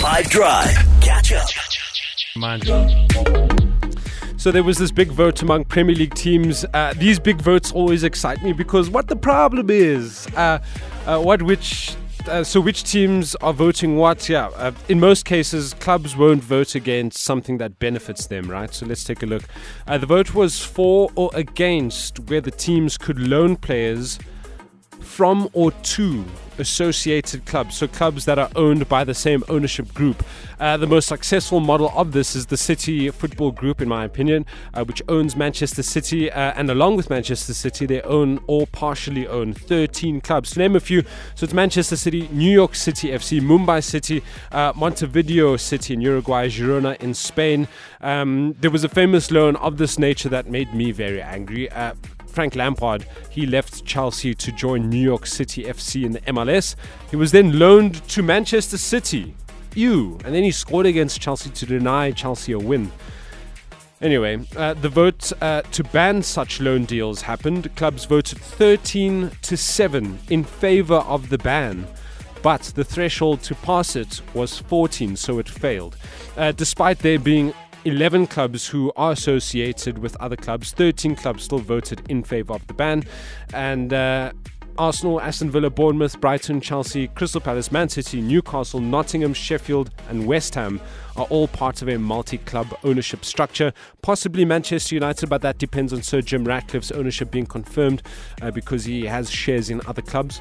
5 Drive. Catch up. Mind you. So there was this big vote among Premier League teams. Uh, these big votes always excite me because what the problem is, uh, uh, what which. Uh, so which teams are voting what? Yeah, uh, in most cases, clubs won't vote against something that benefits them, right? So let's take a look. Uh, the vote was for or against where the teams could loan players from or to associated clubs, so clubs that are owned by the same ownership group. Uh, the most successful model of this is the City Football Group, in my opinion, uh, which owns Manchester City, uh, and along with Manchester City, they own or partially own 13 clubs. To name a few, so it's Manchester City, New York City FC, Mumbai City, uh, Montevideo City in Uruguay, Girona in Spain. Um, there was a famous loan of this nature that made me very angry. Frank Lampard, he left Chelsea to join New York City FC in the MLS. He was then loaned to Manchester City. Ew. And then he scored against Chelsea to deny Chelsea a win. Anyway, uh, the vote uh, to ban such loan deals happened. Clubs voted 13 to 7 in favor of the ban but the threshold to pass it was 14, so it failed. Uh, despite there being 11 clubs who are associated with other clubs. 13 clubs still voted in favour of the ban. And uh, Arsenal, Aston Villa, Bournemouth, Brighton, Chelsea, Crystal Palace, Man City, Newcastle, Nottingham, Sheffield, and West Ham are all part of a multi club ownership structure. Possibly Manchester United, but that depends on Sir Jim Ratcliffe's ownership being confirmed uh, because he has shares in other clubs.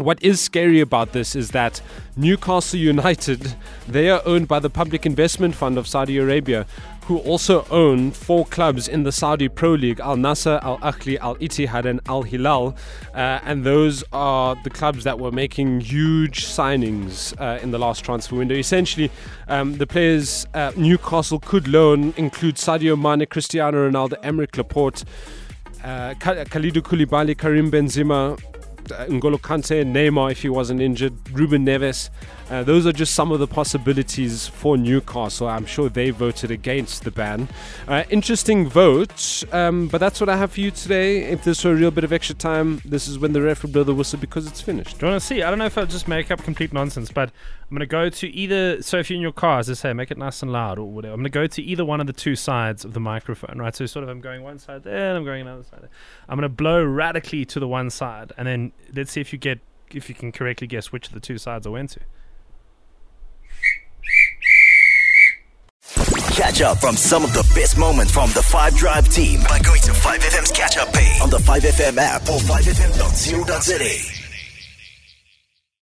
What is scary about this is that Newcastle United, they are owned by the Public Investment Fund of Saudi Arabia, who also own four clubs in the Saudi Pro League Al Nassr, Al Ahli, Al Ittihad, and Al Hilal. Uh, and those are the clubs that were making huge signings uh, in the last transfer window. Essentially, um, the players uh, Newcastle could loan include Sadio Mane, Cristiano Ronaldo, Aymeric Laporte. Uh, Kalidou Koulibaly, Karim Benzema, N'Golo Kante, Neymar if he wasn't injured, Ruben Neves. Uh, those are just some of the possibilities for Newcastle. I'm sure they voted against the ban. Uh, interesting vote, um, but that's what I have for you today. If there's a real bit of extra time, this is when the ref will blow the whistle because it's finished. Do you want to see? I don't know if I'll just make up complete nonsense, but I'm going to go to either. So if you're in your car, as I say, make it nice and loud or whatever. I'm going to go to either one of the two sides of the microphone, right? So sort of I'm going one side there and I'm going another side there. I'm going to blow radically to the one side, and then let's see if you get if you can correctly guess which of the two sides I went to. Catch up from some of the best moments from the 5 Drive team by going to 5FM's catch up page on the 5FM app or 5FM.co.za.